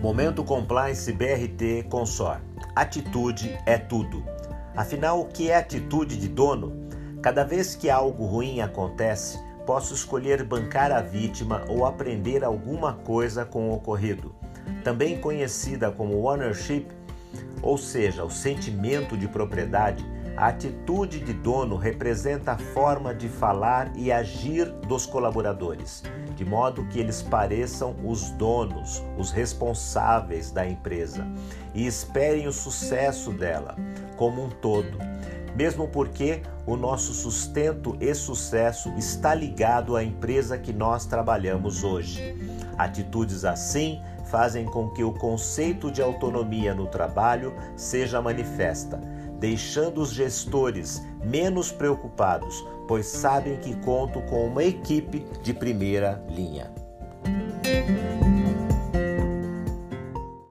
Momento Compliance BRT Consor. Atitude é tudo. Afinal, o que é atitude de dono? Cada vez que algo ruim acontece, posso escolher bancar a vítima ou aprender alguma coisa com o ocorrido. Também conhecida como ownership, ou seja, o sentimento de propriedade, a atitude de dono representa a forma de falar e agir dos colaboradores, de modo que eles pareçam os donos, os responsáveis da empresa e esperem o sucesso dela como um todo, mesmo porque o nosso sustento e sucesso está ligado à empresa que nós trabalhamos hoje. Atitudes assim fazem com que o conceito de autonomia no trabalho seja manifesta deixando os gestores menos preocupados, pois sabem que conto com uma equipe de primeira linha.